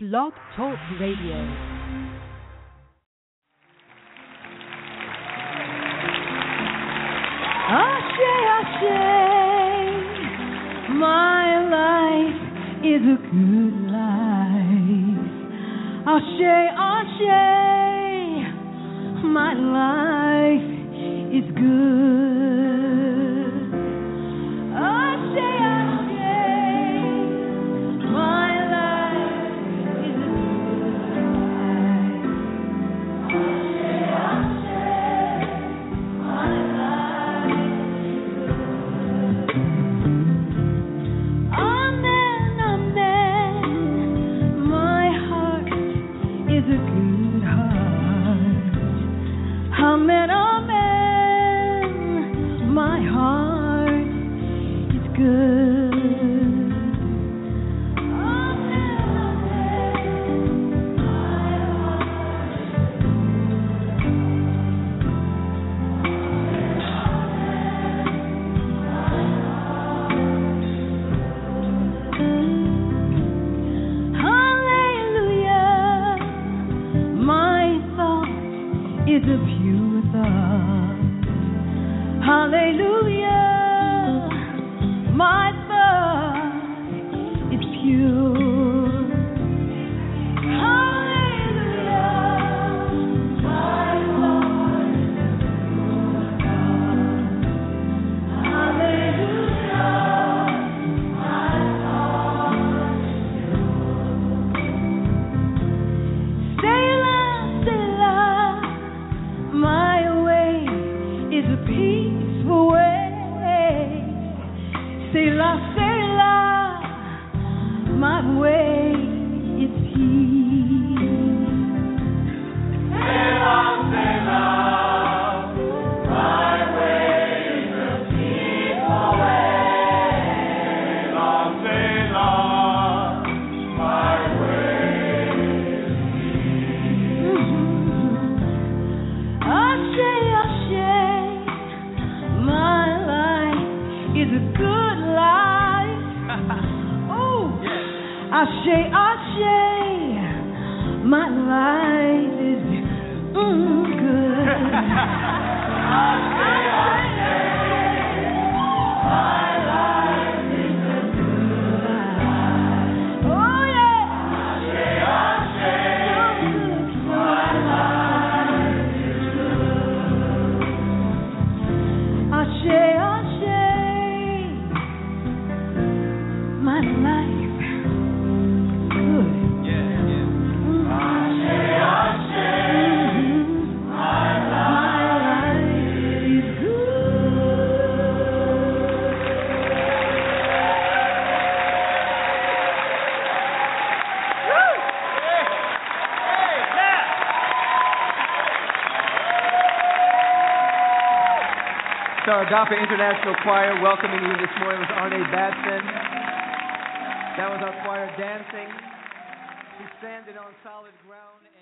Blog Talk Radio. Ashe, Ashe, my life is a good life. Ashe, Ashe, my life is good. Agape International Choir welcoming you this morning was Arne Batson. That was our choir dancing. We standing on solid ground and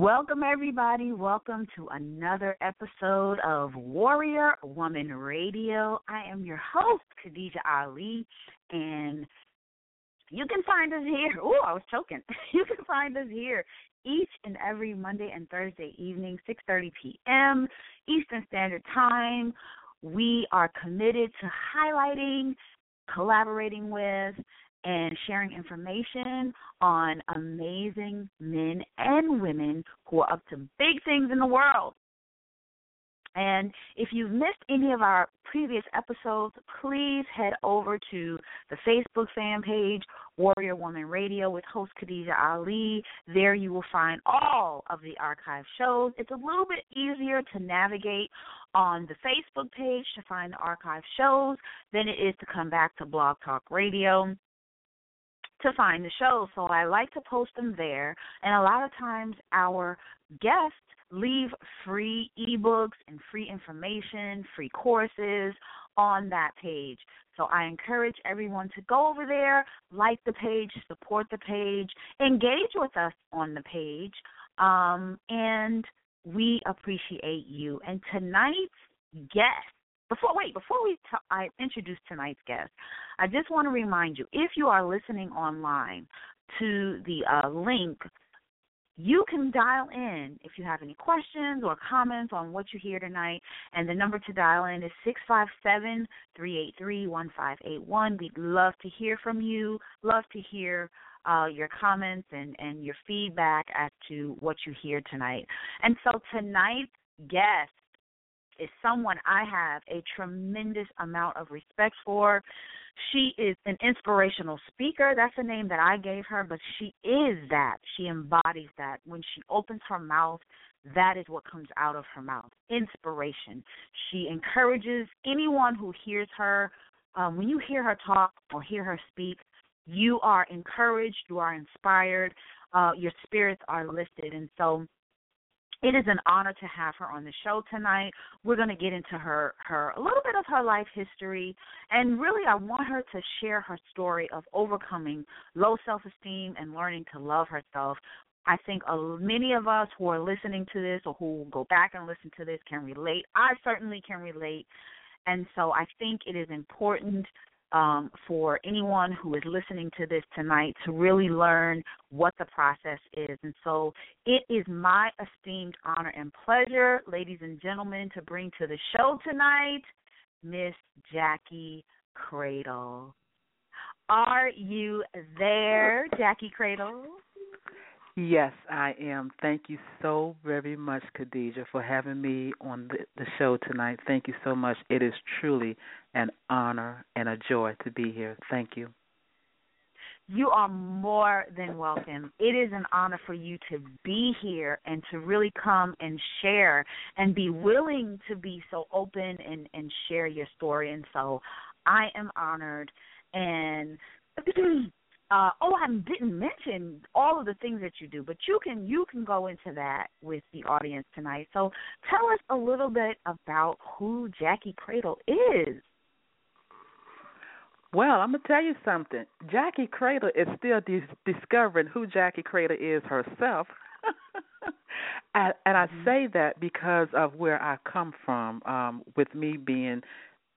Welcome, everybody. Welcome to another episode of Warrior Woman Radio. I am your host, Khadijah Ali, and you can find us here. Oh, I was choking. You can find us here each and every Monday and Thursday evening, 6:30 p.m. Eastern Standard Time. We are committed to highlighting, collaborating with, and sharing information on amazing men and women who are up to big things in the world. And if you've missed any of our previous episodes, please head over to the Facebook fan page, Warrior Woman Radio with host Khadijah Ali. There you will find all of the archive shows. It's a little bit easier to navigate on the Facebook page to find the archive shows than it is to come back to Blog Talk Radio to find the shows. So I like to post them there. And a lot of times our guests leave free ebooks and free information, free courses on that page. So I encourage everyone to go over there, like the page, support the page, engage with us on the page, um, and we appreciate you. And tonight's guest before wait before we t- I introduce tonight's guest, I just want to remind you if you are listening online to the uh, link you can dial in if you have any questions or comments on what you hear tonight. And the number to dial in is six five seven three eight three one five eight one. We'd love to hear from you, love to hear uh, your comments and, and your feedback as to what you hear tonight. And so tonight's guest is someone I have a tremendous amount of respect for. She is an inspirational speaker. That's the name that I gave her, but she is that. She embodies that. When she opens her mouth, that is what comes out of her mouth inspiration. She encourages anyone who hears her. Um, when you hear her talk or hear her speak, you are encouraged, you are inspired, uh, your spirits are lifted. And so it is an honor to have her on the show tonight. We're going to get into her her a little bit of her life history and really I want her to share her story of overcoming low self-esteem and learning to love herself. I think many of us who are listening to this or who will go back and listen to this can relate. I certainly can relate. And so I think it is important um, for anyone who is listening to this tonight to really learn what the process is. And so it is my esteemed honor and pleasure, ladies and gentlemen, to bring to the show tonight Miss Jackie Credle. Are you there, Jackie Credle? Yes, I am. Thank you so very much, Khadija, for having me on the, the show tonight. Thank you so much. It is truly an honor and a joy to be here. Thank you. You are more than welcome. It is an honor for you to be here and to really come and share and be willing to be so open and, and share your story. And so I am honored. And uh, oh, I didn't mention all of the things that you do, but you can you can go into that with the audience tonight. So tell us a little bit about who Jackie Credle is. Well, I'm gonna tell you something. Jackie Credle is still dis- discovering who Jackie Credle is herself, and, and I Mm-hmm. say that because of where I come from, um, with me being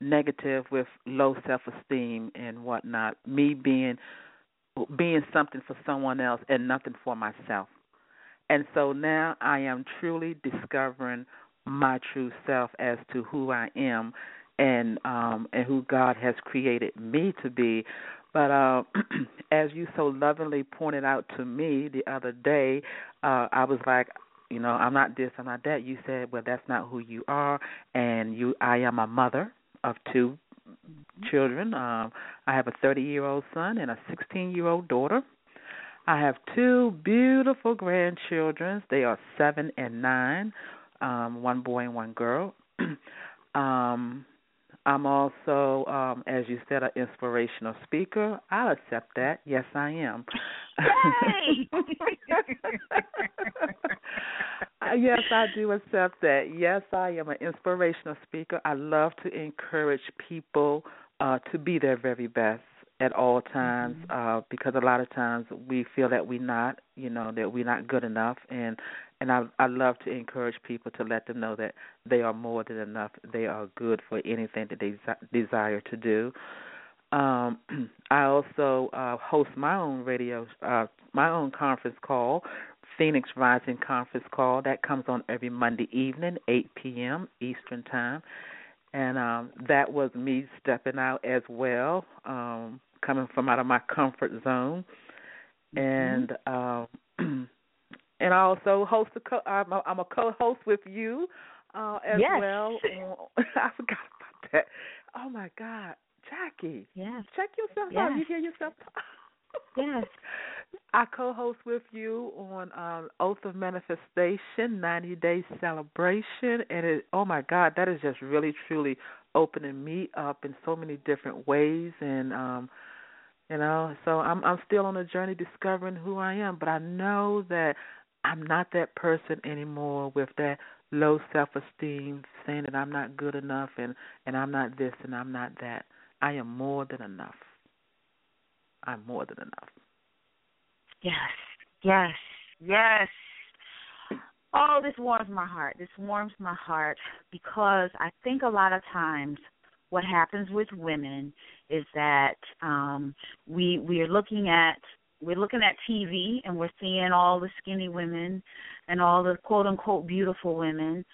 negative, with low self-esteem and whatnot, me being being something for someone else and nothing for myself. And so now I am truly discovering my true self as to who I am and um and who God has created me to be. But uh as you so lovingly pointed out to me the other day, uh I was like you know, I'm not this, I'm not that. You said, well, that's not who you are, and you, I am a mother of two children. Um, I have a 30 year old son and a 16 year old daughter. I have two beautiful grandchildren. They are seven and nine, um, one boy and one girl. um, I'm also, um, as you said, an inspirational speaker. I'll accept that. Yes, I am. Yay! Uh, yes, I do accept that. Yes, I am an inspirational speaker. I love to encourage people uh, to be their very best at all times uh, because a lot of times we feel that we're not, you know, that we're not good enough, and and I I love to encourage people to let them know that they are more than enough. They are good for anything that they desi- desire to do. Um, I also uh, host my own radio, uh, my own conference call, Phoenix Rising Conference Call. That comes on every Monday evening, 8 p.m. Eastern Time. And um, that was me stepping out as well, um, coming from out of my comfort zone. And um, and I also host a co- I'm a, I'm a co-host with you uh, as Yes. well. I forgot about that. Oh my God, Jackie, yes, check yourself out. You hear yourself yes. I co-host with you on um, Oath of Manifestation, 90 Day Celebration, and it, oh my God, that is just really truly opening me up in so many different ways, and um, you know, so I'm I'm still on a journey discovering who I am, but I know that I'm not that person anymore with that low self-esteem, saying that I'm not good enough and and I'm not this and I'm not that. I am more than enough. I'm more than enough. Yes, yes, yes. Oh, this warms my heart. This warms my heart because I think a lot of times what happens with women is that um we we are looking at we're looking at TV and we're seeing all the skinny women and all the quote unquote beautiful women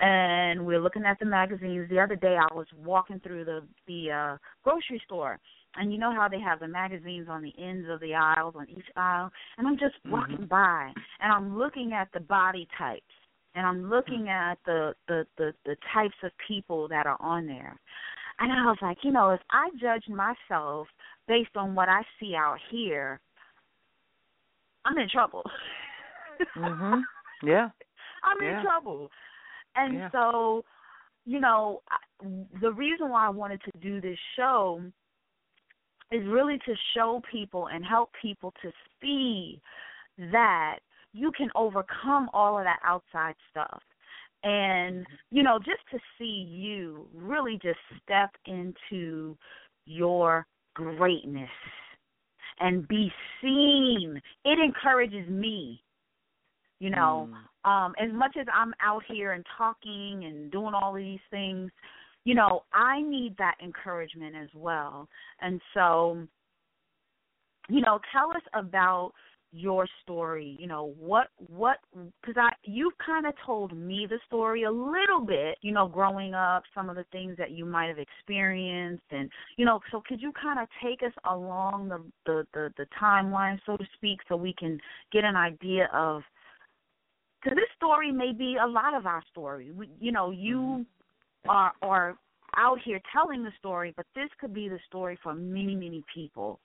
and we're looking at the magazines. The other day I was walking through the the uh grocery store and you know how they have the magazines on the ends of the aisles on each aisle and I'm just Mhm. walking by and I'm looking at the body types and I'm looking at the the the the types of people that are on there. And I was like, you know, if I judge myself based on what I see out here, I'm in trouble. Mhm. Yeah. I'm Yeah. in trouble. And Yeah. so, you know, I- the reason why I wanted to do this show is really to show people and help people to see that you can overcome all of that outside stuff. And, you know, just to see you really just step into your greatness and be seen. It encourages me. You know, Mm. um as much as I'm out here and talking and doing all of these things, you know, I need that encouragement as well. And so, you know, tell us about your story. You know, what what cuz I you've kind of told me the story a little bit, you know, growing up, some of the things that you might have experienced and you know, so could you kind of take us along the the the, the timeline so to speak so we can get an idea of because this story may be a lot of our story. We, you know, you mm-hmm. are are out here telling the story, but this could be the story for many, many people.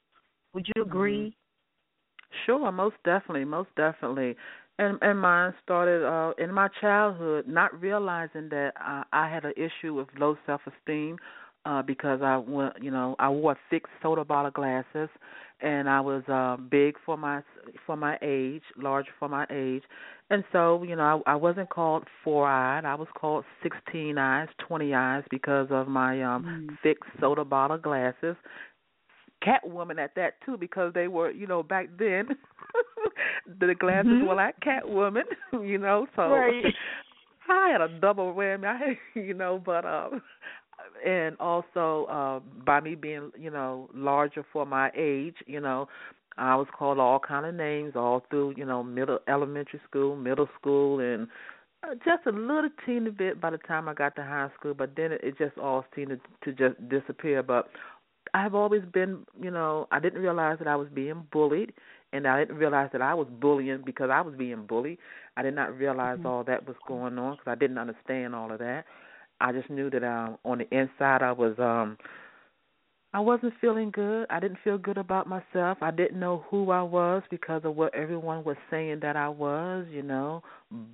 Would you mm-hmm. agree? Sure, most definitely, most definitely. And and mine started uh in my childhood, not realizing that uh, I had an issue with low self-esteem uh because I went, you know, I wore thick soda bottle glasses and I was uh big for my for my age, large for my age. And so, you know, I, I wasn't called four-eyed. I was called 16 eyes, 20 eyes because of my um Mm. thick soda bottle glasses. Catwoman at that too, because they were, you know, back then the glasses Mhm. were like Catwoman, you know. So Right. I had a double whammy, I had, you know, but um, and also uh by me being, you know, larger for my age, you know, I was called all kind of names all through, you know, middle elementary school, middle school, and uh, just a little teeny bit by the time I got to high school. But then it, it just all seemed to, to just disappear. But I've always been, you know, I didn't realize that I was being bullied, and I didn't realize that I was bullying because I was being bullied. I did not realize Mhm. all that was going on because I didn't understand all of that. I just knew that um on the inside I was um I wasn't feeling good. I didn't feel good about myself. I didn't know who I was because of what everyone was saying that I was, you know,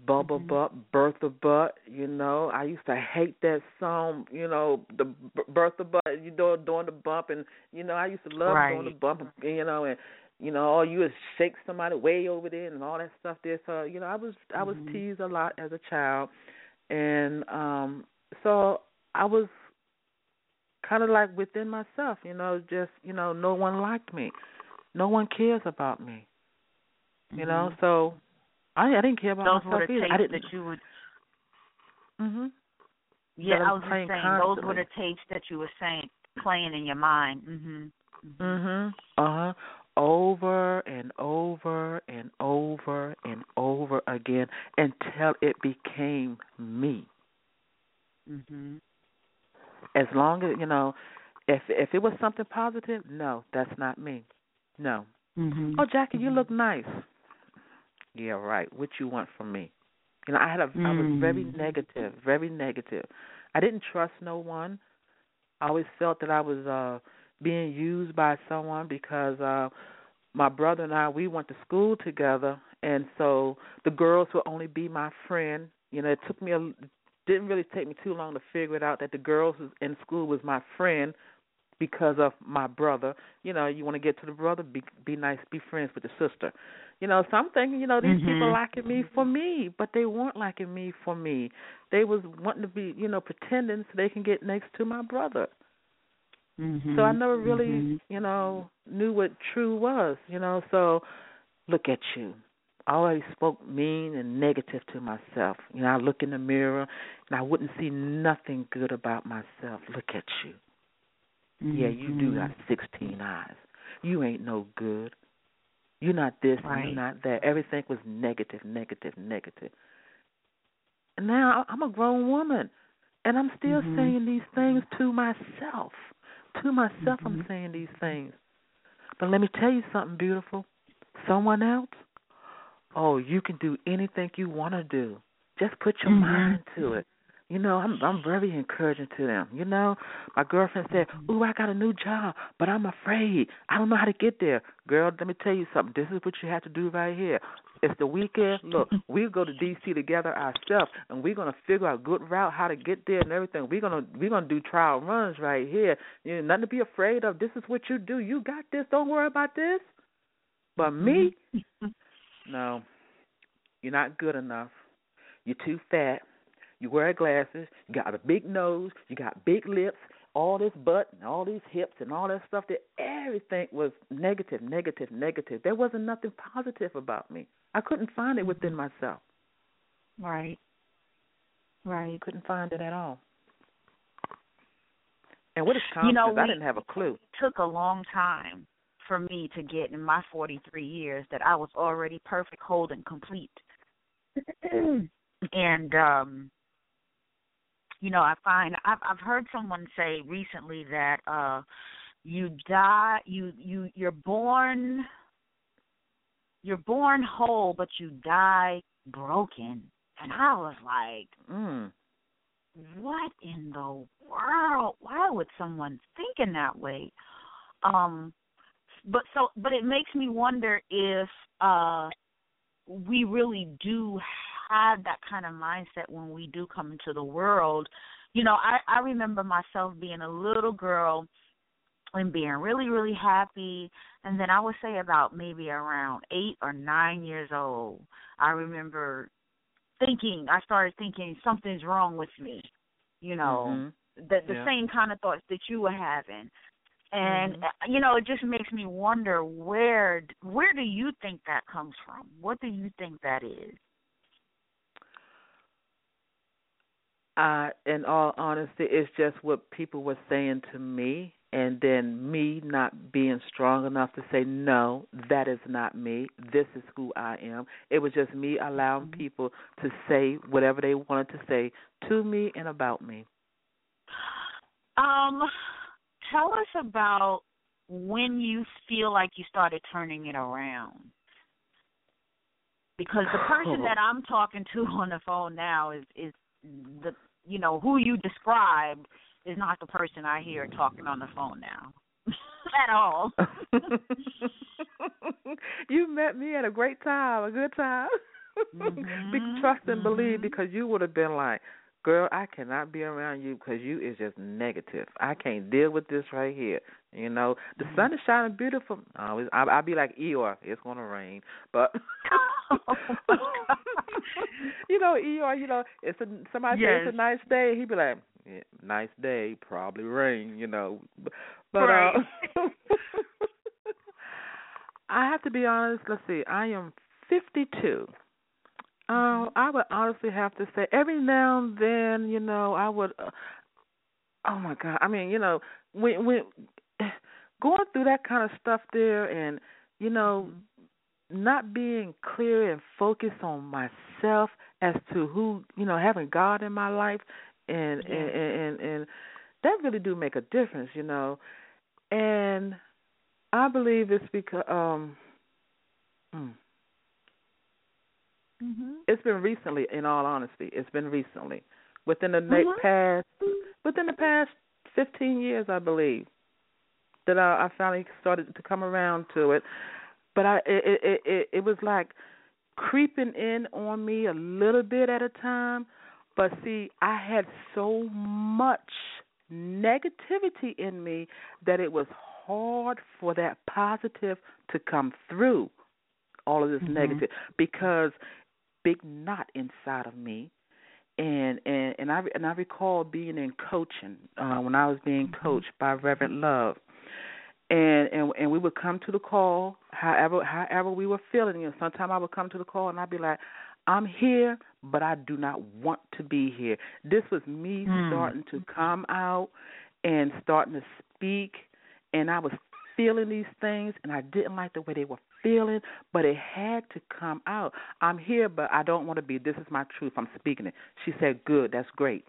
Bubba Mhm. Butt, Bertha Butt, you know. I used to hate that song, you know, the B- Bertha Butt, you know, doing the bump and you know, I used to love doing the bump, you know, and you know, all you would shake somebody way over there and all that stuff there. So, you know, I was I was Mhm. teased a lot as a child. And um so I was kind of like within myself, you know, just, you know, no one liked me. No one cares about me. You know, Mhm. so I I didn't care about those were the either. I tapes didn't that you would. Mhm. Yeah, I was just saying those were the tapes that you were saying playing in your mind. Mhm. Mhm. Uh-huh. Over and over and over and over again until it became me. Mhm. As long as, you know, if if it was something positive, no, that's not me. No. Mhm. Oh, Jackie, you Mhm. look nice. Yeah, right. What you want from me? You know, I had a I was very Mm. negative, very negative. I didn't trust no one. I always felt that I was uh being used by someone because uh my brother and I we went to school together and so the girls would only be my friend. You know, it took me a didn't really take me too long to figure it out that the girls in school was my friend because of my brother. You know, you want to get to the brother, be be nice, be friends with the sister. You know, so I'm thinking, you know, these people Mhm. liking me for me, but they weren't liking me for me. They was wanting to be, you know, pretending so they can get next to my brother. Mhm. So I never really, Mhm. you know, knew what true was, you know. So look at you, I always spoke mean and negative to myself. You know, I look in the mirror and I wouldn't see nothing good about myself. Look at you. Mm-hmm. Yeah, you do got 16 eyes. You ain't no good. You're not this, Right. you're not that. Everything was negative, negative, negative. And now I'm a grown woman, and I'm still Mhm. saying these things to myself. To myself, I'm Mhm. saying these things. But let me tell you something beautiful. Someone else, oh, you can do anything you want to do. Just put your Mhm. mind to it. You know, I'm I'm very encouraging to them. You know, my girlfriend said, mm-hmm. "Ooh, I got a new job, but I'm afraid. I don't know how to get there." Girl, let me tell you something. This is what you have to do right here. It's the weekend. Look, mm-hmm. we'll go to DC together ourselves, and we're gonna figure out a good route how to get there and everything. We're gonna we're gonna do trial runs right here. You know, nothing to be afraid of. This is what you do. You got this. Don't worry about this. But me, mm-hmm. no, you're not good enough. You're too fat. You wear glasses. You got a big nose. You got big lips. All this butt and all these hips and all that stuff. That everything was negative, negative, negative. There wasn't nothing positive about me. I couldn't find it mm-hmm. within myself. Right. Right. You couldn't find it at all. And what is You know, confidence? I didn't have a clue. took a long time for me to get in my 43 years that I was already perfect, whole, and complete. and um you know, I find I've I've heard someone say recently that uh you die you you you're born you're born whole but you die broken. And I was like, Mm. what in the world? Why would someone think in that way? Um but so but it makes me wonder if uh we really do have that kind of mindset when we do come into the world. You know, I I remember myself being a little girl and being really really happy and then I would say about maybe around 8 or 9 years old, I remember thinking I started thinking something's wrong with me. You know, Mhm. the the Yeah. same kind of thoughts that you were having and Mhm. uh, you know it just makes me wonder where where do you think that comes from what do you think that is Uh, in all honesty, it's just what people were saying to me, and then me not being strong enough to say, no, that is not me. This is who I am. It was just me allowing Mhm. people to say whatever they wanted to say to me and about me. um tell us about when you feel like you started turning it around because the person that I'm talking to on the phone now is is the you know who you described is not the person I hear talking on the phone now at all. you met me at a great time, a good time. Be trust and believe mhm. because you would have been like, "Girl, I cannot be around you because you is just negative. I can't deal with this right here." You know, the Mhm. sun is shining beautiful. Oh, I, I'll be like Eeyore. It's gonna rain, but you know, Eeyore. You know, it's a somebody say Yes. it's a nice day. He'd be like, yeah, "Nice day, probably rain." You know, but, but Right. uh, I have to be honest. Let's see. I am 52. Uh, I would honestly have to say every now and then, you know, I would. Uh, oh my God! I mean, you know, when when going through that kind of stuff there, and you know, not being clear and focused on myself as to who, you know, having God in my life, and Yeah. and, and and that really do make a difference, you know, and I believe it's because um. hmm. Mhm. It's been recently, in all honesty. It's been recently, within the Mhm. past, within the past fifteen years, I believe, that I, I finally started to come around to it. But I, it, it, it, it was like creeping in on me a little bit at a time. But see, I had so much negativity in me that it was hard for that positive to come through all of this Mhm. negative because big knot inside of me. And and and I and I recall being in coaching uh when I was being Mhm. coached by Reverend Love. And and and we would come to the call however however we were feeling. You know sometimes i would come to the call and i'd be like i'm here but i do not want to be here. This was me Mm. starting to come out and starting to speak. And i was feeling these things and i didn't like the way they were feeling but it had to come out i'm here but i don't want to be this is my truth i'm speaking it she said good that's great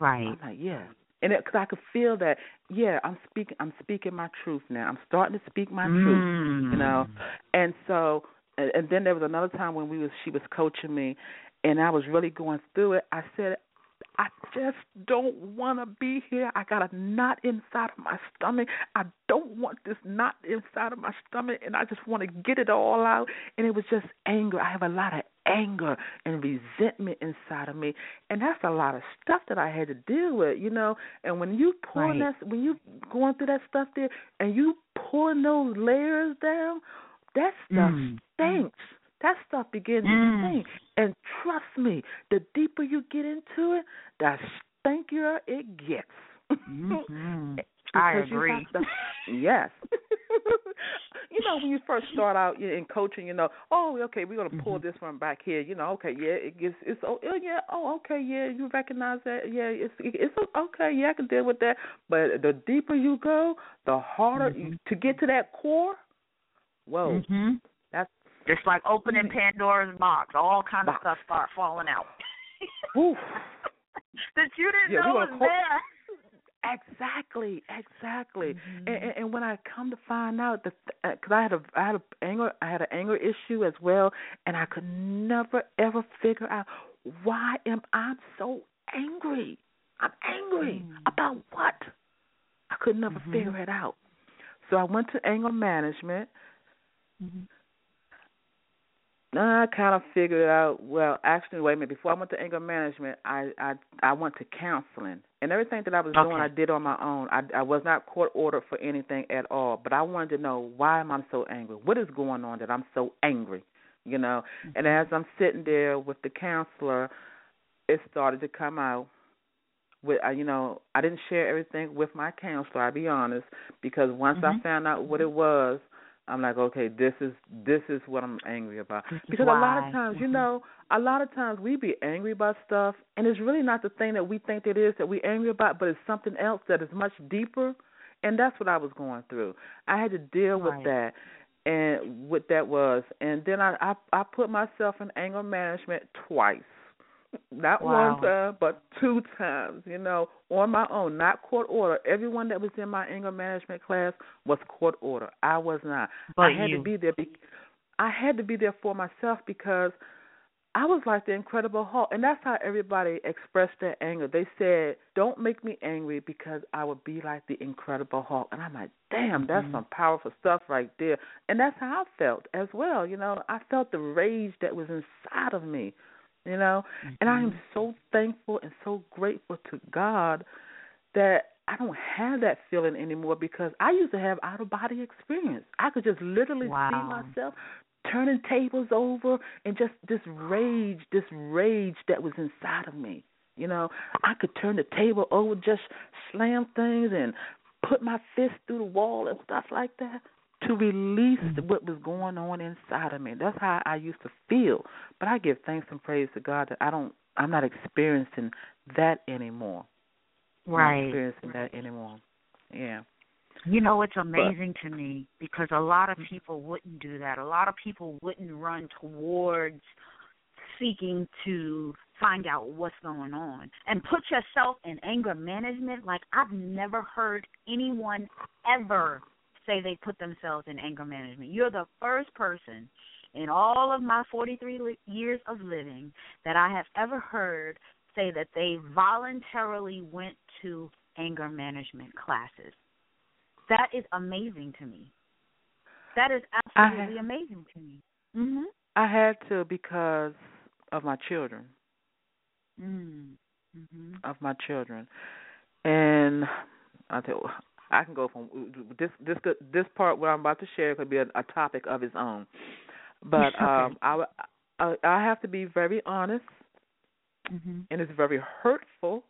Right. I'm like, yeah, and because I could feel that, yeah, I'm speaking, I'm speaking my truth now. I'm starting to speak my truth, Mm. you know. And so, and, and then there was another time when we was, she was coaching me, and I was really going through it. I said, I just don't want to be here. I got a knot inside of my stomach. I don't want this knot inside of my stomach, and I just want to get it all out. And it was just anger. I have a lot of anger and resentment inside of me, and that's a lot of stuff that I had to deal with, you know. And when you pulling Right. that, when you going through that stuff there, and you pulling those layers down, that stuff Mm. stinks. That stuff begins Mm. to stink. And trust me, the deeper you get into it, the stinkier it gets. Mhm. I agree. to- yes. you know, when you first start out in coaching, you know, oh, okay, we're gonna pull Mhm. this one back here. You know, okay, yeah, it gets, it's, oh, oh, yeah, oh, okay, yeah, you recognize that, yeah, it's, it's okay, yeah, I can deal with that. But the deeper you go, the harder you, Mhm. to get to that core. Whoa, Mhm. Just like opening Pandora's box, all kind of Box. stuff start falling out. that you didn't Yeah, know was call- there. Exactly, exactly. Mhm. And, and and when I come to find out that because I had a I had a anger I had an anger issue as well, and I could never ever figure out why am I so angry? I'm angry Mm. about what? I could never Mhm. figure it out. So I went to anger management. I kind of figured it out. Well, actually, wait a minute. Before I went to anger management, I I I went to counseling, and everything that I was doing, I did on my own. I I was not court ordered for anything at all. But I wanted to know why am I so angry? What is going on that I'm so angry? You know. And as I'm sitting there with the counselor, it started to come out. With uh, you know, I didn't share everything with my counselor. I'll be honest, because once I Mhm. found out what it was, I'm like, okay, this is this is what I'm angry about. Because a lot of times, you Mhm. know, a lot of times we be angry about stuff, and it's really not the thing that we think it is that we're angry about, but it's something else that is much deeper. And that's what I was going through. I had to deal Right. with that, and what that was, and then I I, I put myself in anger management twice. Not Wow. one time, but two times, you know, on my own, not court order. Everyone that was in my anger management class was court order. I was not. But I had you. to be there. Be- I had to be there for myself because I was like the Incredible Hulk, and that's how everybody expressed their anger. They said, "Don't make me angry because I would be like the Incredible Hulk." And I'm like, "Damn, that's Mhm. some powerful stuff right there." And that's how I felt as well. You know, I felt the rage that was inside of me. You know, and I am Mhm. so thankful and so grateful to God that I don't have that feeling anymore because I used to have out of body experience. I could just literally Wow. see myself turning tables over and just this rage, this rage that was inside of me. You know, I could turn the table over, just slam things and put my fist through the wall and stuff like that to release Mhm. what was going on inside of me. That's how I used to feel. But I give thanks and praise to God that I don't I'm not experiencing that anymore. I'm not Right. experiencing that anymore. Yeah. You know, it's amazing to me because a lot of people wouldn't do that. A lot of people wouldn't run towards seeking to find out what's going on and put yourself in anger management. Like, I've never heard anyone ever say they put themselves in anger management. You're the first person in all of my 43 li- years of living that I have ever heard say that they voluntarily went to anger management classes. That is amazing to me. That is absolutely amazing to me. Mhm. I had to because of my children. Mm. Mhm. Of my children. And I tell I can go from this this this part what I'm about to share could be a, a topic of its own. But Okay. um I, I I have to be very honest Mhm. and it's very hurtful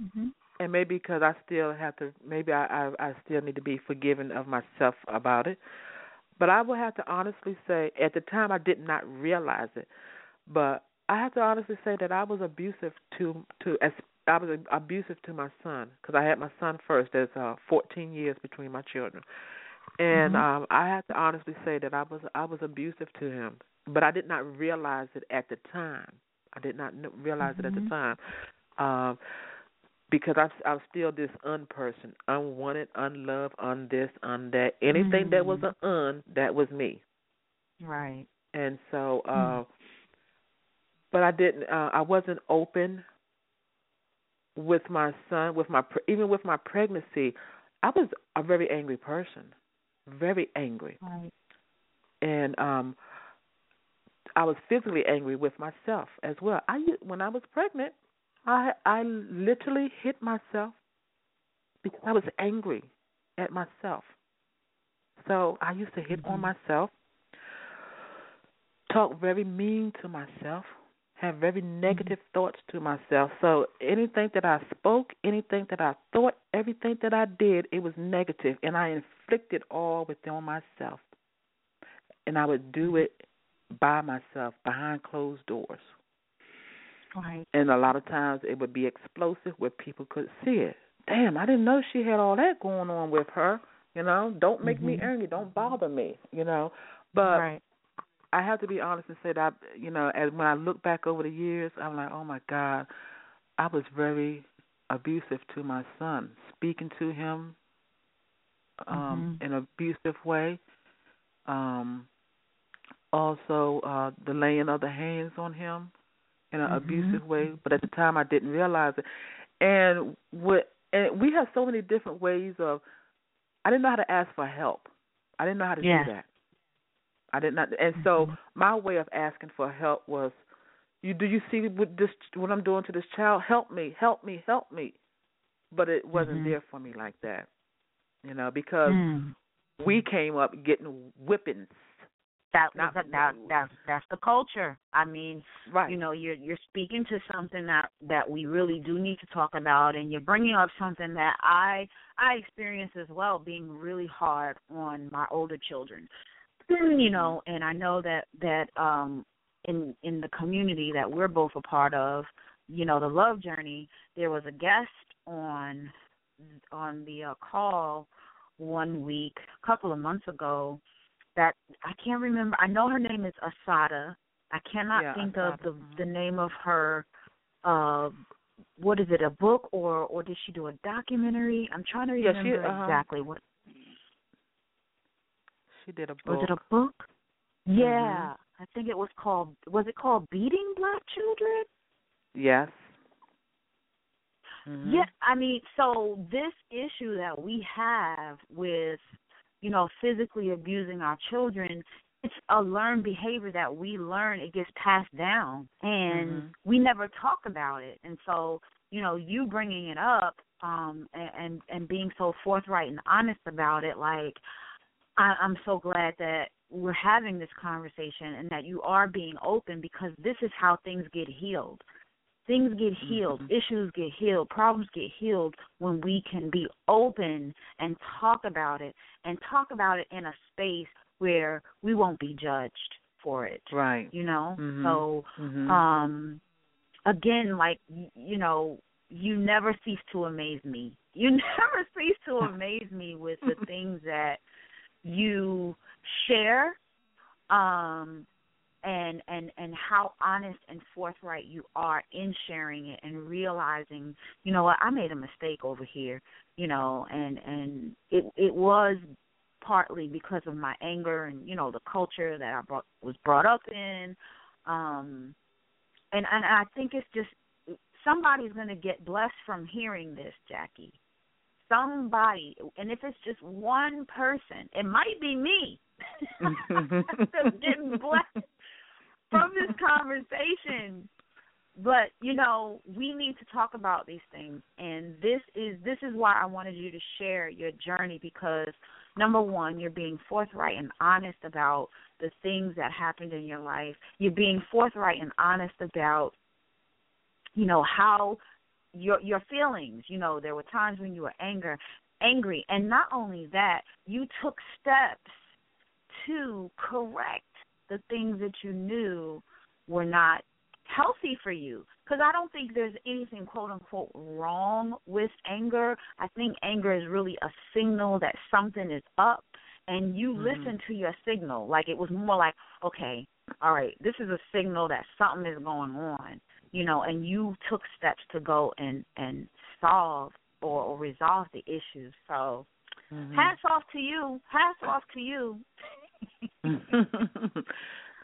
Mhm. and maybe because I still have to, maybe I, I I still need to be forgiven of myself about it. But I will have to honestly say, at the time, I did not realize it, but I have to honestly say that I was abusive to to as I was abusive to my son because I had my son first. There's uh 14 years between my children, and Mhm. um I have to honestly say that I was I was abusive to him, but I did not realize it at the time. I did not realize it at the Mhm. time, um, because I, I was still this unperson, unwanted, unloved, un this, un that. Anything that was Mhm. an un, that was me. Right. And so, uh, but I didn't. Uh, I wasn't open with my son, with my even with my pregnancy. I was a very angry person, very angry, Right. and um, I was physically angry with myself as well. I when I was pregnant, I I literally hit myself because I was angry at myself. So I used to hit on Mhm. myself, talk very mean to myself, have very negative thoughts to myself. So anything that I spoke, anything that I thought, everything that I did, it was negative, and I inflicted all within myself. And I would do it by myself behind closed doors. Right. And a lot of times it would be explosive where people could see it. Damn, I didn't know she had all that going on with her. You know, don't make me Mhm. angry. Don't bother me. You know, but right. I have to be honest and say that you know, as when I look back over the years, I'm like, oh my God, I was very abusive to my son, speaking to him um Mhm. in an abusive way. Um also uh the laying of the hands on him in an Mhm. abusive way, but at the time I didn't realize it. And what and we have so many different ways of I didn't know how to ask for help. I didn't know how to Yeah. do that. I did not, and so Mhm. my way of asking for help was, "You do you see what this what I'm doing to this child? Help me, help me, help me." But it wasn't Mhm. there for me like that, you know, because Mm. we came up getting whippings. That, Not- that that that's that's the culture. I mean, Right. you know, you're you're speaking to something that that we really do need to talk about, and you're bringing up something that I I experienced as well, being really hard on my older children. You know, and I know that that um in in the community that we're both a part of, you know, the love journey. There was a guest on on the uh, call one week, a couple of months ago, that I can't remember. I know her name is Asada. I cannot Yeah, think Asada. of the the name of her. Uh, what is it? A book or or did she do a documentary? I'm trying to Yeah, she, remember uh-huh. exactly what She did a book. was it. A book? Mm-hmm. Yeah, I think it was called. Was it called Beating Black Children? Yes. Mhm. Yeah, I mean, so this issue that we have with, you know, physically abusing our children, it's a learned behavior that we learn. It gets passed down, and Mhm. we never talk about it. And so, you know, you bringing it up, um, and and, and being so forthright and honest about it, like, I, I'm so glad that we're having this conversation and that you are being open because this is how things get healed things get healed, Mhm. issues get healed, problems get healed when we can be open and talk about it and talk about it in a space where we won't be judged for it. Right. You know? Mhm. So Mhm. um again like you know, you never cease to amaze me. You never cease to amaze me with the things that you share um and and and how honest and forthright you are in sharing it and realizing you know what I made a mistake over here you know and and it it was partly because of my anger and you know the culture that I brought was brought up in. Um and and I think it's just somebody's going to get blessed from hearing this Jackie somebody and if it's just one person it might be me. Getting blessed from this conversation. But you know we need to talk about these things and this is this is why i wanted you to share your journey because number one you're being forthright and honest about the things that happened in your life. You're being forthright and honest about you know how your your feelings. You know, there were times when you were anger angry, and not only that, you took steps to correct the things that you knew were not healthy for you because I don't think there's anything quote unquote wrong with anger. I think anger is really a signal that something is up and you Mhm. listen to your signal. Like it was more like, okay, all right, this is a signal that something is going on, you know, and you took steps to go and and solve or, or resolve the issues. So Mhm. hats off to you. Hats off to you.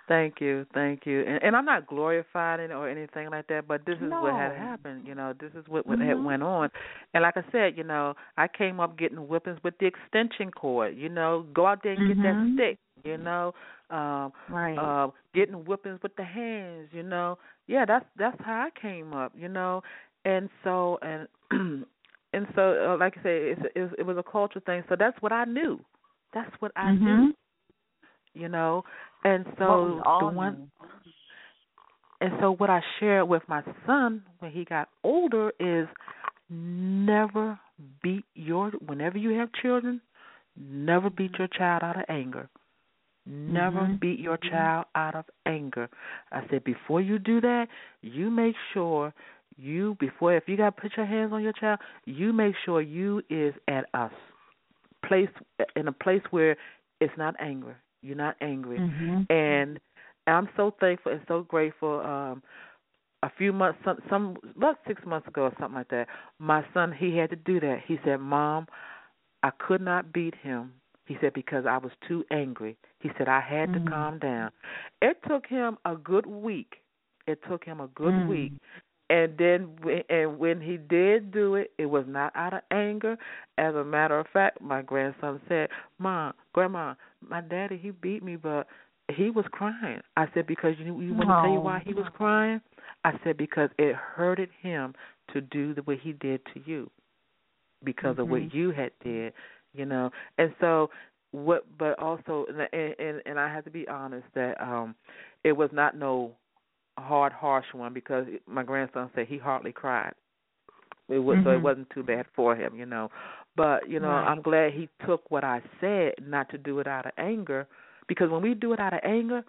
thank you, thank you. And, and I'm not glorifying it or anything like that, but this is what had happened. You know, this is what, what had Mhm. went on. And like I said, you know, I came up getting whippings with the extension cord. You know, go out there and get that Mhm. stick. You know, um, Right. uh, getting whippings with the hands. You know, yeah, that's that's how I came up. You know, and so and and so, uh, like I say, it's, it, it was a cultural thing. So that's what I knew. That's what I Mhm. knew you know and so we all the one knew. and so what i shared with my son when he got older is never beat your whenever you have children never beat your child out of anger never Mhm. beat your child out of anger i said before you do that you make sure you before if you got to put your hands on your child you make sure you is at a place in a place where it's not anger you're not angry Mhm. and I'm so thankful and so grateful. Um, a few months, some, some about six months ago or something like that, my son he had to do that. He said, "Mom, I could not beat him." He said because I was too angry. He said I had Mhm. to calm down. It took him a good week. It took him a good Mm. week. And then, and when he did do it, it was not out of anger. As a matter of fact, my grandson said, "Mom, Grandma, my daddy he beat me, but he was crying." I said, "Because you you want to tell you why he was crying?" I said, "Because it hurted him to do the way he did to you, because of what Mhm. you had did, you know." And so, what? But also, and and, and I have to be honest that um, it was not no hard, harsh one because my grandson said he hardly cried. It was so it Mhm. wasn't too bad for him, you know. But you know, Right. I'm glad he took what I said, not to do it out of anger, because when we do it out of anger,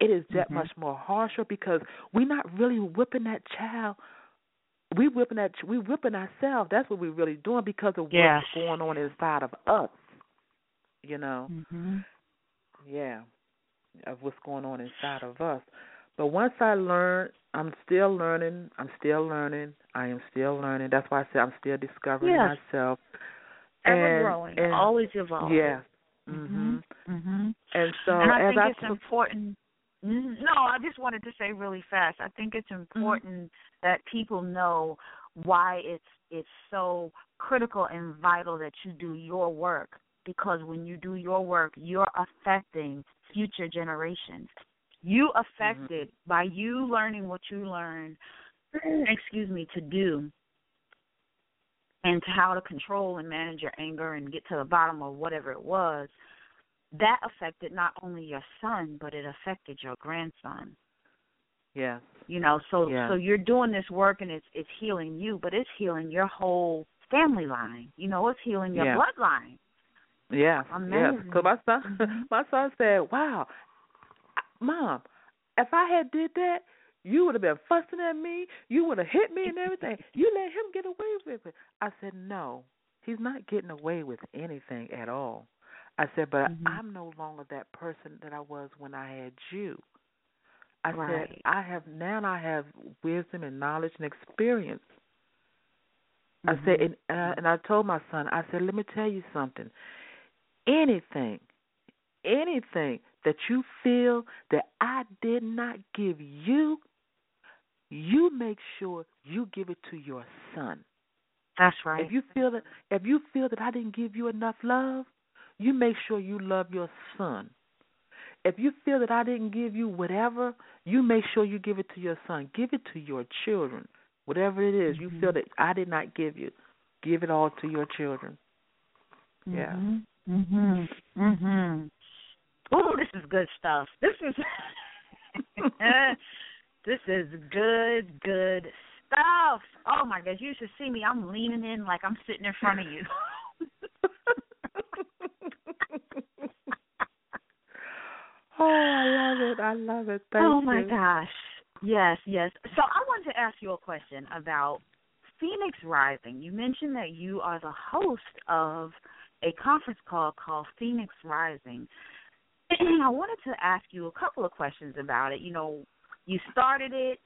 it is that Mhm. much more harsher because we're not really whipping that child. We whipping that we whipping ourselves. That's what we're really doing because of Yes. what's going on inside of us. You know. Mhm. Yeah, of what's going on inside of us. But once I learned, I'm still learning. I'm still learning. I am still learning. That's why I say I'm still discovering Yes. myself. Ever and, growing, and, always evolving. Yeah. Mhm. Mhm. And so and I as think it's important. No, I just wanted to say really fast. I think it's mm-hmm. important that people know why it's it's so critical and vital that you do your work because when you do your work, you're affecting future generations. You mm-hmm. affected by you learning what you learned, excuse me, to do and to how to control and manage your anger and get to the bottom of whatever it was that affected not only your son but it affected your grandson yes. you know so Yeah. so you're doing this work and it's it's healing you but it's healing your whole family line you know it's healing your Yeah. bloodline yeah. Amazing. Because my son, Mhm. my son said, "Wow, mom, if I had did that, you would have been fussing at me. You would have hit me and everything. You let him get away with it." I said, "No, he's not getting away with anything at all." I said, "But Mhm. I'm no longer that person that I was when I had you." I said, "I have now. I have wisdom and knowledge and experience." I said, Mhm. and, uh, and I told my son, I said, let me tell you something. Anything, anything that you feel that I did not give you, you make sure you give it to your son. that's right If you feel that, if you feel that I didn't give you enough love, you make sure you love your son. If you feel that I didn't give you whatever, you make sure you give it to your son. Give it to your children. Whatever it is, you Mhm. feel that I did not give you, give it all to your children. Yeah. Mhm. Mhm. Mhm. Oh, this is good stuff. This is this is good, good stuff. Oh my gosh, you should see me. I'm leaning in like I'm sitting in front of you. oh, I love it. I love it. Thank oh my you. gosh. Yes, yes. So I wanted to ask you a question about Phoenix Rising. You mentioned that you are the host of a conference call called Phoenix Rising. And I wanted to ask you a couple of questions about it. You know, you started it.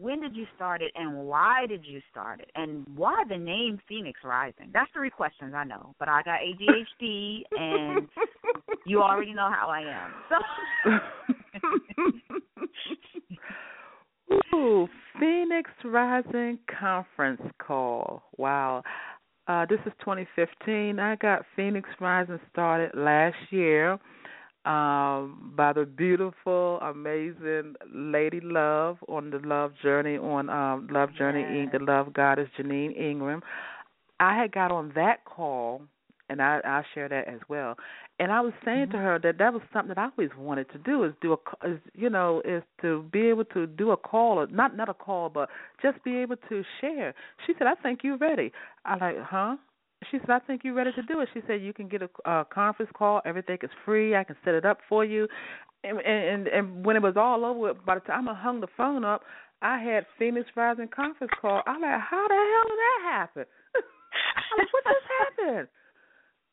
When did you start it, and why did you start it, and why the name Phoenix Rising? That's three questions I know, but I got ADHD, and you already know how I am. So. Ooh, Phoenix Rising conference call. Wow. Uh, this is 2015. I got Phoenix Rising started last year um, by the beautiful, amazing Lady Love on the Love Journey on um, Love Journey Yes. Inc. The Love Goddess Janine Ingram. I had got on that call, and I I'll share that as well. And I was saying to her that that was something that I always wanted to do is do a is you know is to be able to do a call or not not a call but just be able to share. She said, "I think you're ready." I like, huh? She said, "I think you're ready to do it." She said, "You can get a, a conference call. Everything is free. I can set it up for you." And and and when it was all over, by the time I hung the phone up, I had Phoenix Rising conference call. I'm like, "How the hell did that happen?" I'm like, "What just happened?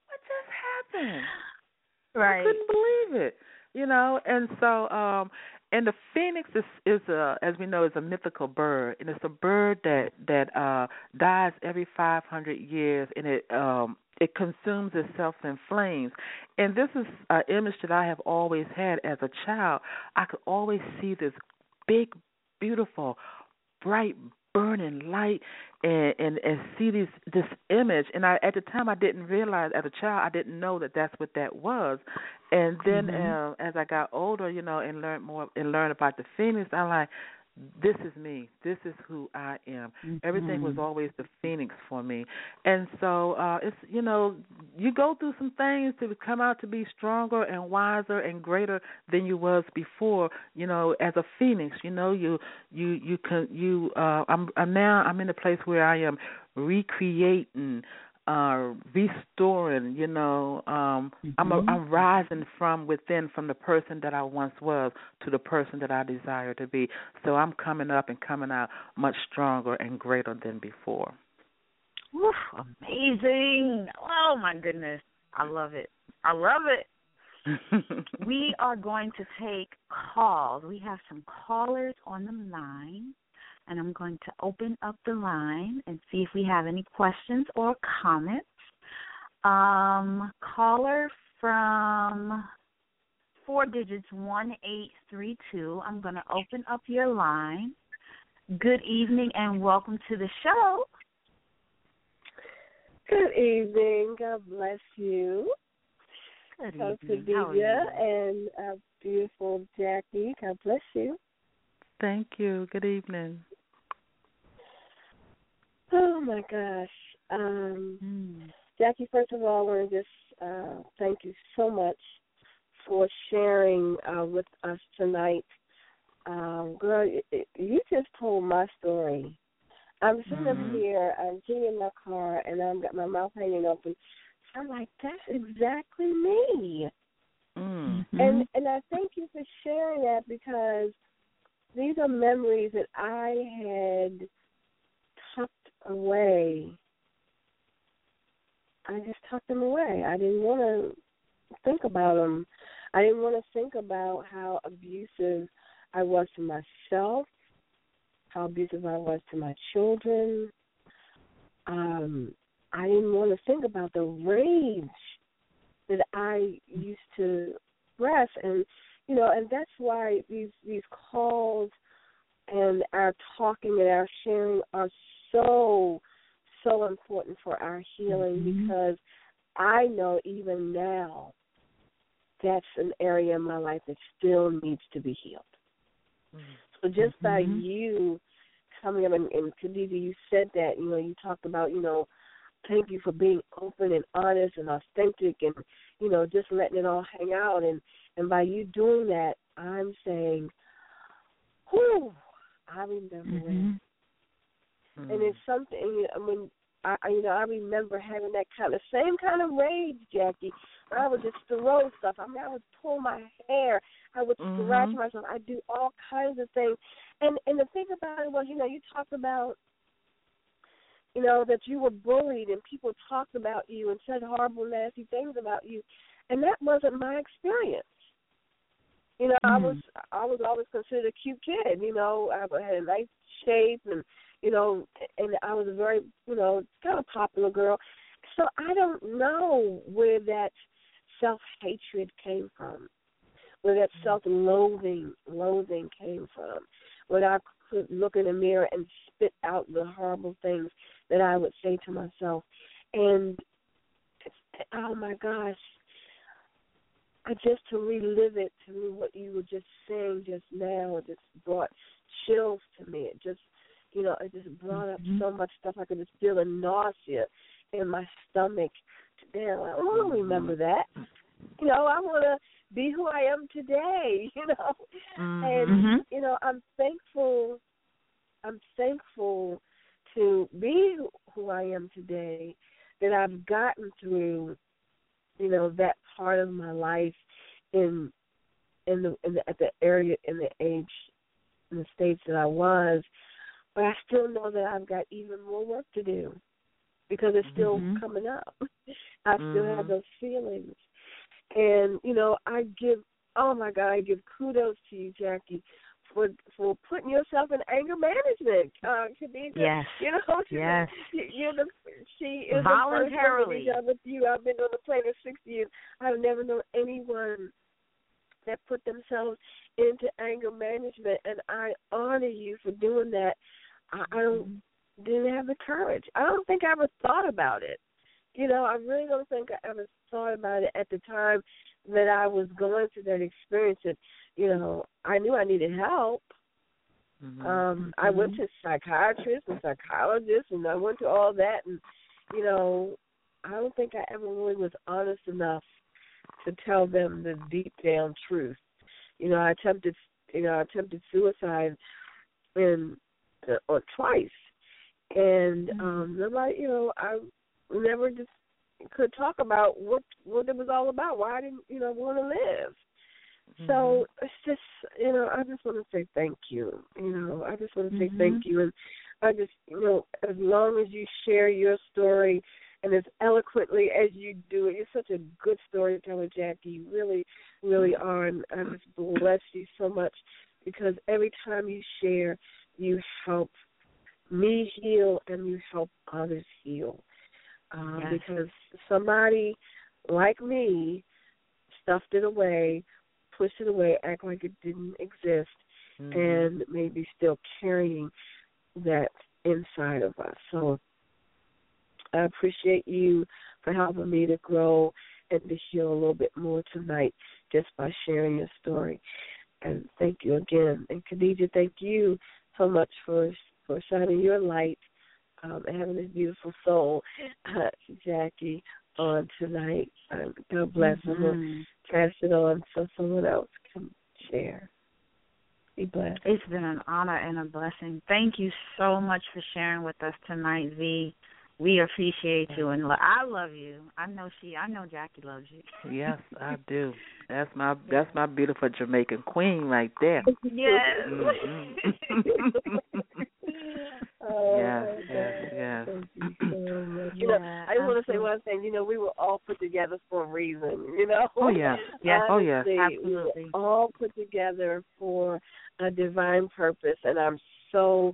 What just happened?" Right. I couldn't believe it. You know, and so um and the phoenix is is a as we know is a mythical bird and it's a bird that that uh dies every 500 years and it um it consumes itself in flames. And this is an image that I have always had as a child. I could always see this big beautiful bright burning light and and and see this this image and I at the time I didn't realize as a child I didn't know that that's what that was and then Mhm. uh, as I got older you know and learned more and learned about the phoenix I'm like this is me. This is who I am. Everything was Mhm. always the phoenix for me. And so uh it's you know you go through some things to come out to be stronger and wiser and greater than you was before you know as a phoenix. You know you you you can you uh i'm i'm now i'm in a place where i am recreating uh restoring you know um i'm a, Mhm. i'm rising from within from the person that i once was to the person that i desire to be so i'm coming up and coming out much stronger and greater than before Oof, amazing. Oh my goodness. I love it. I love it. We are going to take calls. We have some callers on the line, and I'm going to open up the line and see if we have any questions or comments. Um, caller from four digits one eight three two. I'm going to open up your line. Good evening and welcome to the show. Good evening. God bless you. Good Host evening. How are you? and uh, beautiful Jackie. God bless you. thank you good evening Oh my gosh. Um, Mm. Jackie, first of all, I want to just uh, thank you so much for sharing uh, with us tonight. Um, girl, y- y- you just told my story. I'm sitting up Mhm. here, I'm sitting in my car, and I've got my mouth hanging open. So I'm like, that's exactly me. mm. Mhm. And and I thank you for sharing that because these are memories that I had away. I just tucked them away. I didn't want to think about them. I didn't want to think about how abusive I was to myself, how abusive I was to my children. Um, I didn't want to think about the rage that I used to express, and you know, and that's why these these calls and our talking and our sharing are so so important for our healing Mhm. because I know even now that's an area in my life that still needs to be healed. So just by Mhm. you coming up and, and Khadija, you said that, you know, you talked about, you know, thank you for being open and honest and authentic and, you know, just letting it all hang out and and by you doing that, I'm saying, whew, I remember when Mhm. Mm. and it's something. I mean, I I- you know I remember having that kind of same kind of rage, Jackie. I would just throw stuff. I mean, I would pull my hair. I would scratch Mhm. myself. I do all kinds of things. And and the thing about it was, you know, you talked about you know, that you were bullied and people talked about you and said horrible, nasty things about you, and that wasn't my experience. You know, I was I was always considered a cute kid. You know, I had a nice shape and you know, and I was a very you know kind of popular girl. So I don't know where that self hatred came from, where that mm-hmm. self loathing loathing came from, when I could look in the mirror and spit out the horrible things that I would say to myself, and oh my gosh, I just to relive it to me what you were just saying just now just brought chills to me. It just you know, it just brought up mm-hmm. so much stuff. I could just feel the nausea in my stomach. Today, I'm like, oh, I don't remember that. You know, I want to be who I am today. You know, and Mhm. you know, I'm thankful. I'm thankful to be who I am today. That I've gotten through, you know, that part of my life in in the, in the at the area in the age in the states that I was, but I still know that I've got even more work to do because it's still Mhm. coming up. I still have Mhm. those feelings, and you know, I give oh my God, I give kudos to you, Jackie, for for putting yourself in anger management. Uh, Khadija, Yes. you know, Yes. you- you're the she is Voluntarily. The first with you. I've been on the planet six years. I've never known anyone that put themselves into anger management, and I honor you for doing that. I, I don't didn't have the courage. I don't think I ever thought about it. You know, I really don't think I ever thought about it at the time that I was going through that experience. And you know, I knew I needed help. Mhm. Um, I went to psychiatrists and psychologists, and I went to all that, and you know, I don't think I ever really was honest enough to tell them the deep down truth. You know, I attempted, you know, I attempted suicide, and or twice, and mm-hmm. um, nobody, you know, I never just could talk about what what it was all about. Why I didn't, you know, want to live. So mm-hmm. it's just, you know, I just want to say thank you. You know, I just want to say thank mm-hmm. you, and I just, you know, as long as you share your story and as eloquently as you do it, you're such a good storyteller, Jackie. You really, really are, and I just bless you so much because every time you share, you help me heal and you help others heal. Um, Yes. Because somebody like me stuffed it away, pushed it away, act like it didn't exist, Mhm. and maybe still carrying that inside of us. So I appreciate you for helping me to grow and to heal a little bit more tonight just by sharing your story. And thank you again. And Khadija, thank you so much for for shining your light um, and having this beautiful soul, uh, Jackie, on tonight. Um, God bless. Going Mhm. to pass it on so someone else can share. Be blessed. It's been an honor and a blessing. Thank you so much for sharing with us tonight, V. We appreciate you and lo- I love you. I know she. I know Jackie loves you. Yes, I do. That's my that's my beautiful Jamaican queen right there. Yes. Mhm. Oh, Yes, my yes, yes. You so. You know, Yeah, I just want to say absolutely. one thing. You know, we were all put together for a reason. You know. Oh, yeah. Yes. Oh, yes. Honestly, we were all put together for a divine purpose, and I'm so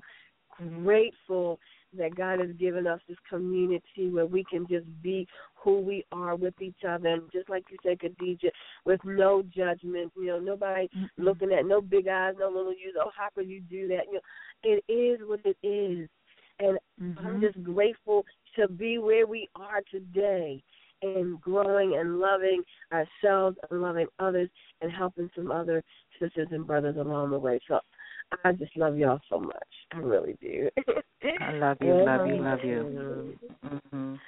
grateful that God has given us this community where we can just be who we are with each other, and just like you said, Khadija, with no judgment. You know, nobody Mm-mm. looking at no big eyes, no little U's. Oh, how could you do that? You know, it is what it is, and I'm Mhm. just grateful to be where we are today and growing and loving ourselves and loving others and helping some other sisters and brothers along the way. So I just love y'all so much. I really do. I love you, love you, love you. Mhm.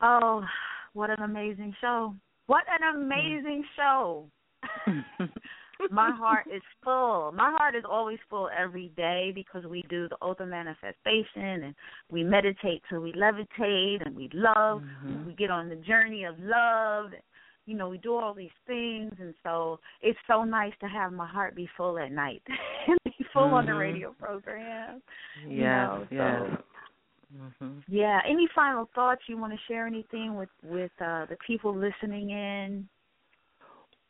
Oh, what an amazing show! What an amazing show! my heart is full. My heart is always full every day because we do the oath of manifestation and we meditate till we levitate and we love. Mhm. We get on the journey of love. You know, we do all these things, and so it's so nice to have my heart be full at night and be full on the Mhm. radio program. Yes, you know, yes. so- Mhm. Yeah. Any final thoughts? You want to share anything with with uh, the people listening in?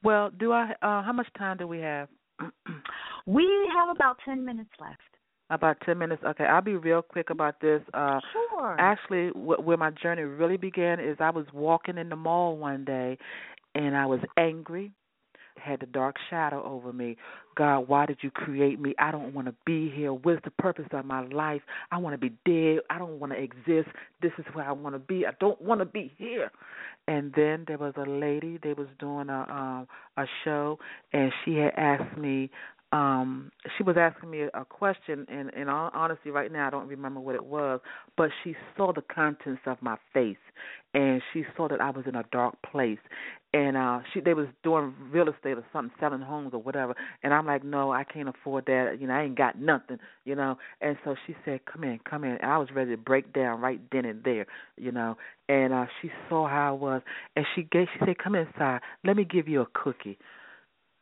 Well, do I? Uh, how much time do we have? We have about ten minutes left. About ten minutes. Okay, I'll be real quick about this. Uh, Sure. actually, wh- where my journey really began is I was walking in the mall one day, and I was angry. Had the dark shadow over me. God, why did you create me? I don't want to be here. What's the purpose of my life? I want to be dead. I don't want to exist. This is where I want to be. I don't want to be here. And then there was a lady. They was doing a um a show, and she had asked me um she was asking me a question and in all honesty right now I don't remember what it was but she saw the contents of my face and she saw that I was in a dark place. And uh she they was doing real estate or something selling homes or whatever and I'm like no I can't afford that. You know I ain't got nothing you know? And so she said come in come in. And I was ready to break down right then and there you know? And uh she saw how I was and she gave she said come inside. Let me give you a cookie.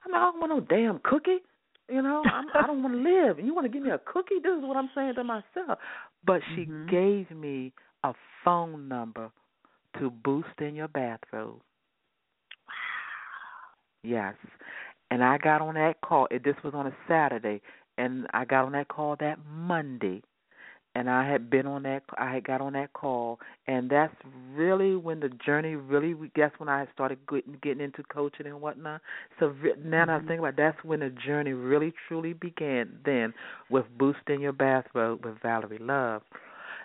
I'm like I don't want no damn cookie you know, I'm, I don't want to live. And you want to give me a cookie? This is what I'm saying to myself. But she Mhm. gave me a phone number to boost in your bathrobe. Wow. Yes. And I got on that call. It, this was on a Saturday, and I got on that call that Monday. And I had been on that. I had got on that call, and that's really when the journey really. That's when I started getting, getting into coaching and whatnot. So now that I think about, it, that's when the journey really truly began. Then with boosting your bathrobe with Valerie Love.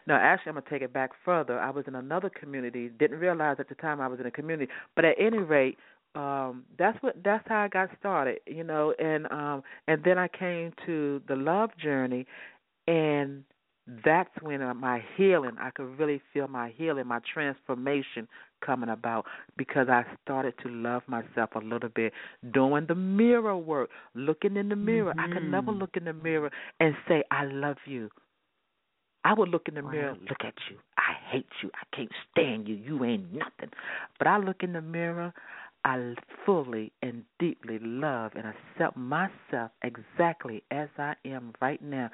No, actually, I'm gonna take it back further. I was in another community. Didn't realize at the time I was in a community, but at any rate, um, that's what that's how I got started. You know, and um, and then I came to the love journey, and that's when uh, my healing. I could really feel my healing, my transformation coming about because I started to love myself a little bit, doing the mirror work, looking in the mirror. I could never Mhm. look in the mirror and say I love you. I would look in the mirror, look at you. I hate you. I can't stand you. You ain't nothing. But I look in the mirror, I fully and deeply love and accept myself exactly as I am right now.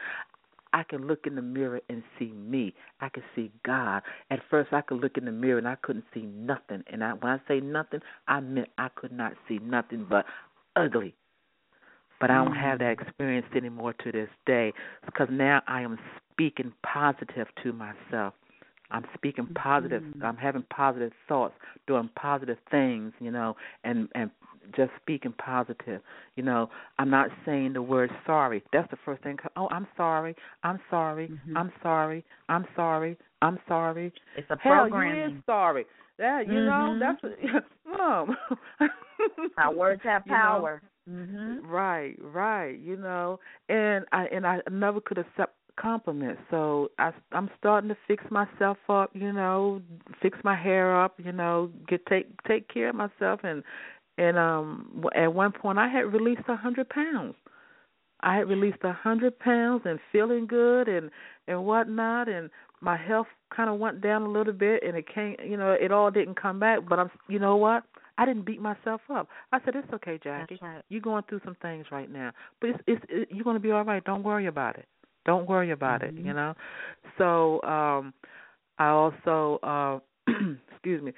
I can look in the mirror and see me. I can see God. At first, I could look in the mirror and I couldn't see nothing. And I, when I say nothing, I meant I could not see nothing but ugly. But I don't have that experience anymore to this day because now I am speaking positive to myself. I'm speaking positive. Mhm. I'm having positive thoughts, doing positive things, you know, and and just speaking positive. You know, I'm not saying the word sorry. That's the first thing. Oh, I'm sorry. I'm sorry. Mhm. I'm sorry. I'm sorry. I'm sorry. It's a Hell, you programming. is sorry. That you know, Mhm. that's um. Our words have You know, power. Mhm. Right, right. You know, and I and I never could accept compliments. So I I'm starting to fix myself up. You know, fix my hair up. You know, get take take care of myself. And and um at one point I had released a hundred pounds. I had released a hundred pounds and feeling good and and whatnot. And my health kind of went down a little bit, and it came. You know, it all didn't come back. But I'm. You know what? I didn't beat myself up. I said it's okay, Jackie. Right. You're going through some things right now, but it's it's it, you're going to be all right. Don't worry about it. Don't worry about Mhm. it. You know. So um, I also uh, excuse me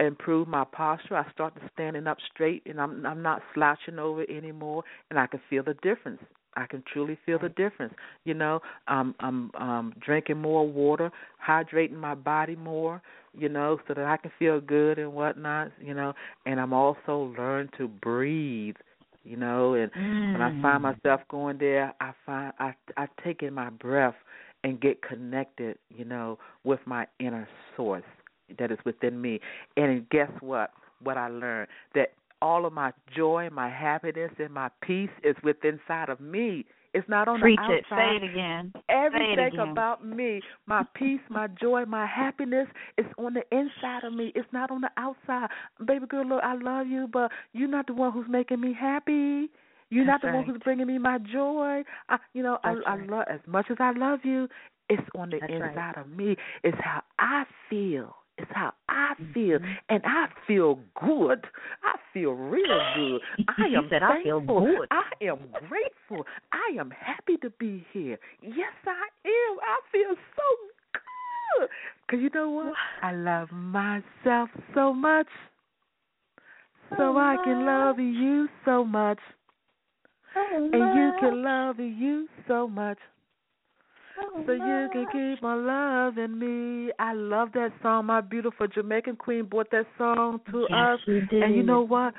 improve my posture. I started standing up straight, and I'm I'm not slouching over anymore, and I can feel the difference. I can truly feel the difference. You know, I'm I'm um drinking more water, hydrating my body more, you know, so that I can feel good and whatnot, you know, and I'm also learning to breathe, you know, and when I find Mm. myself going there, I find I I take in my breath and get connected, you know, with my inner source that is within me. And guess what? What I learned that all of my joy, my happiness, and my peace is within inside of me. It's not on Preach the it. outside. Say it again. Everything again. about me, my peace, my joy, my happiness is on the inside of me. It's not on the outside. Baby girl, look, I love you, but you're not the one who's making me happy. You're That's not the one who's bringing me my joy. I, you know, I, That's I right. love as much as I love you. It's on the That's right. inside of me. It's how I feel. It's how I feel, Mhm. and I feel good. I feel real good. I am said, "I feel good." I am grateful. I am happy to be here. Yes, I am. I feel so good. Cause you know what? I love myself so much, so I can love you so much, and you can love you so much. So you can keep on loving me. I love that song. My beautiful Jamaican queen brought that song to Yes, us. And you know what?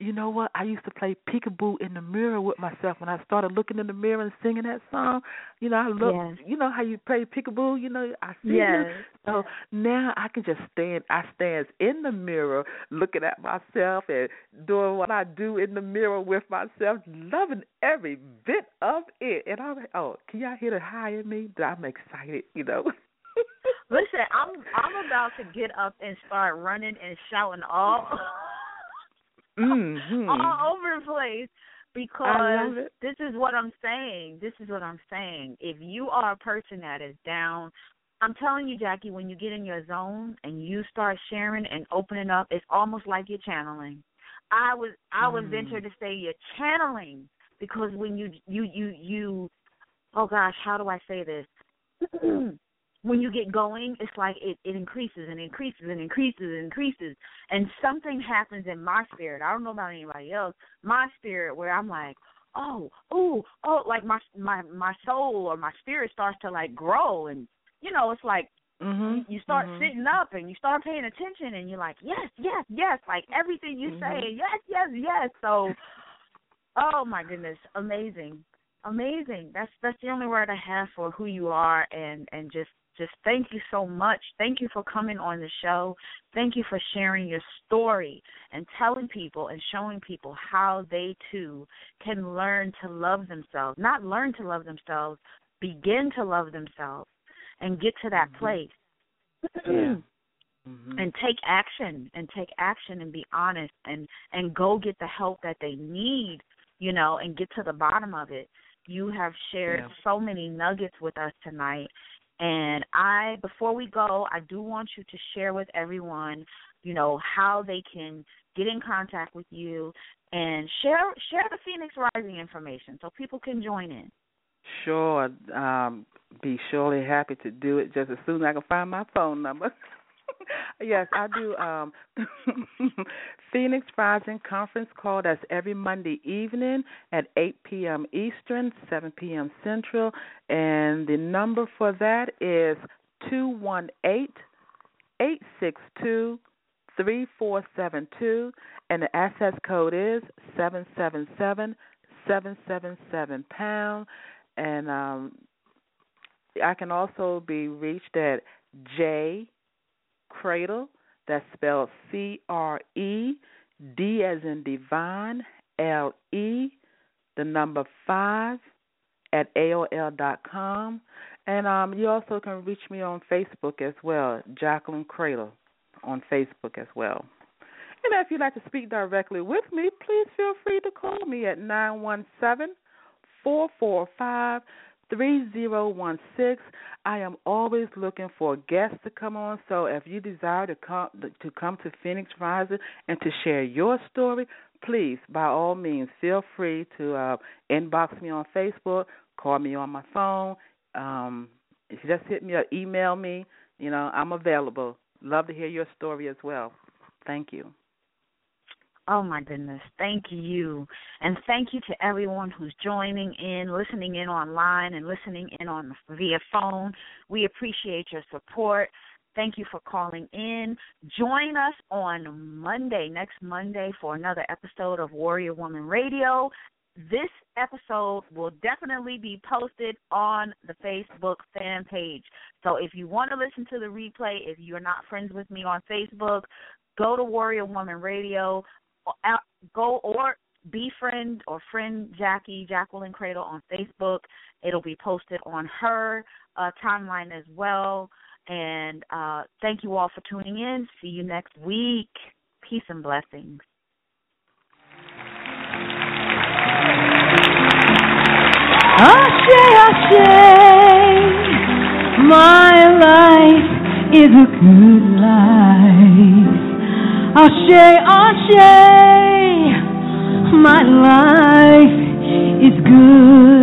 You know what? I used to play peekaboo in the mirror with myself when I started looking in the mirror and singing that song. You know, I look. Yes. You know how you play peekaboo. You know, I see Yes. you. So now I can just stand. I stands in the mirror, looking at myself and doing what I do in the mirror with myself, loving every bit of it. And I'm like, oh, can y'all hear the high in me? That I'm excited. You know. Listen, I'm I'm about to get up and start running and shouting all mm-hmm. all over the place because this is what I'm saying. This is what I'm saying. If you are a person that is down, I'm telling you, Jackie, when you get in your zone and you start sharing and opening up, it's almost like you're channeling. I was I would Mm. venture to say you're channeling because when you you you you oh gosh, how do I say this? when you get going, it's like it, it increases and increases and increases and increases. And something happens in my spirit. I don't know about anybody else. My spirit where I'm like, oh, oh, oh, like my my my soul or my spirit starts to like grow, and you know, it's like Mm-hmm. you, start Mhm. sitting up and you start paying attention, and you're like, yes, yes, yes, like everything you Mhm. say, yes, yes, yes. So, oh my goodness, amazing, amazing. That's that's the only word I have for who you are, and and just just thank you so much. Thank you for coming on the show. Thank you for sharing your story and telling people and showing people how they too can learn to love themselves. Not learn to love themselves, begin to love themselves and get to that Mhm. place. Yeah. Mm-hmm. and take action and take action and be honest and and go get the help that they need you know and get to the bottom of it you have shared Yeah. so many nuggets with us tonight and i before we go i do want you to share with everyone you know how they can get in contact with you and share share the phoenix rising information so people can join in Sure. Um, be surely happy to do it just as soon as I can find my phone number. yes, I do. Um, Phoenix Rising conference call. That's every Monday evening at 8 p.m. Eastern, 7 p.m. Central, and the number for that is two one eight eight six two three four seven two, and the access code is seven seven seven seven seven seven pound and um I can also be reached at J Credle. That's spelled C R E D as in divine L E the number five at AOL dot com. And um you also can reach me on Facebook as well, Jacqueline Credle on Facebook as well. And if you'd like to speak directly with me, please feel free to call me at nine one seven four four five three zero one six. I am always looking for guests to come on. So if you desire to come to come to Phoenix Rising and to share your story, please by all means feel free to uh, inbox me on Facebook, call me on my phone. Um, if you just hit me or email me, you know I'm available. Love to hear your story as well. Thank you. Oh my goodness. Thank you. And thank you to everyone who's joining in, listening in online and listening in on via phone. We appreciate your support. Thank you for calling in. Join us on Monday, next Monday for another episode of Warrior Woman Radio. This episode will definitely be posted on the Facebook fan page. So if you want to listen to the replay, if you're not friends with me on Facebook, go to Warrior Woman Radio go or befriend or friend Jackie Jacqueline Credle on Facebook. It'll be posted on her uh, timeline as well. And uh, thank you all for tuning in. See you next week. Peace and blessings. Ashe, Ashe, my life is a good life. Ashe, Ashe, my life is good.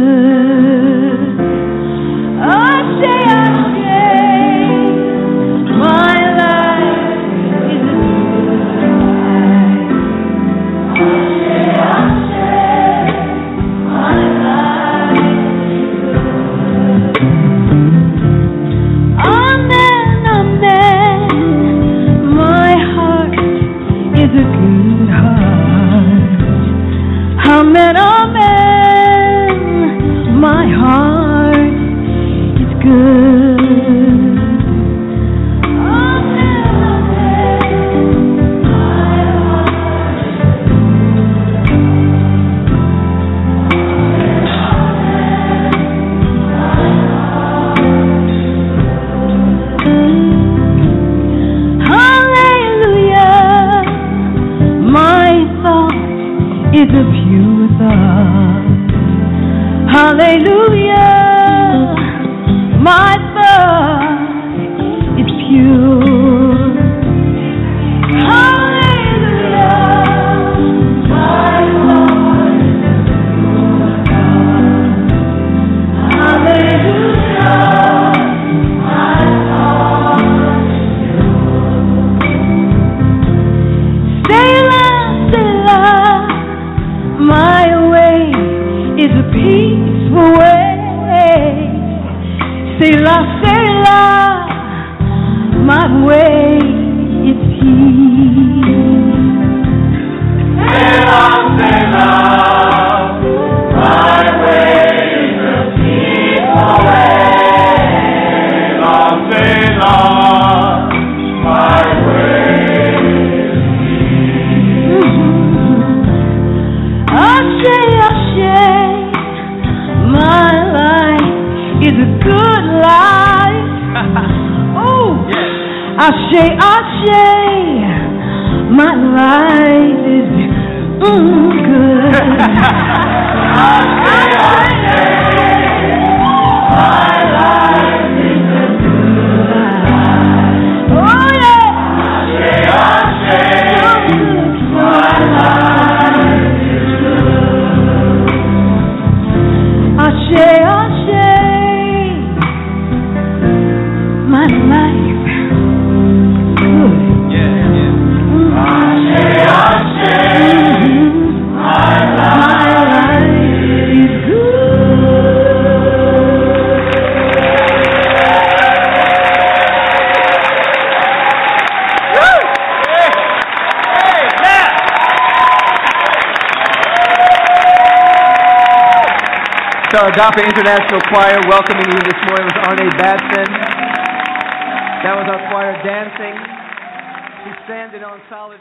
you. Agape International Choir welcoming you this morning with Arne Batson. That was our choir dancing. We standing on solid.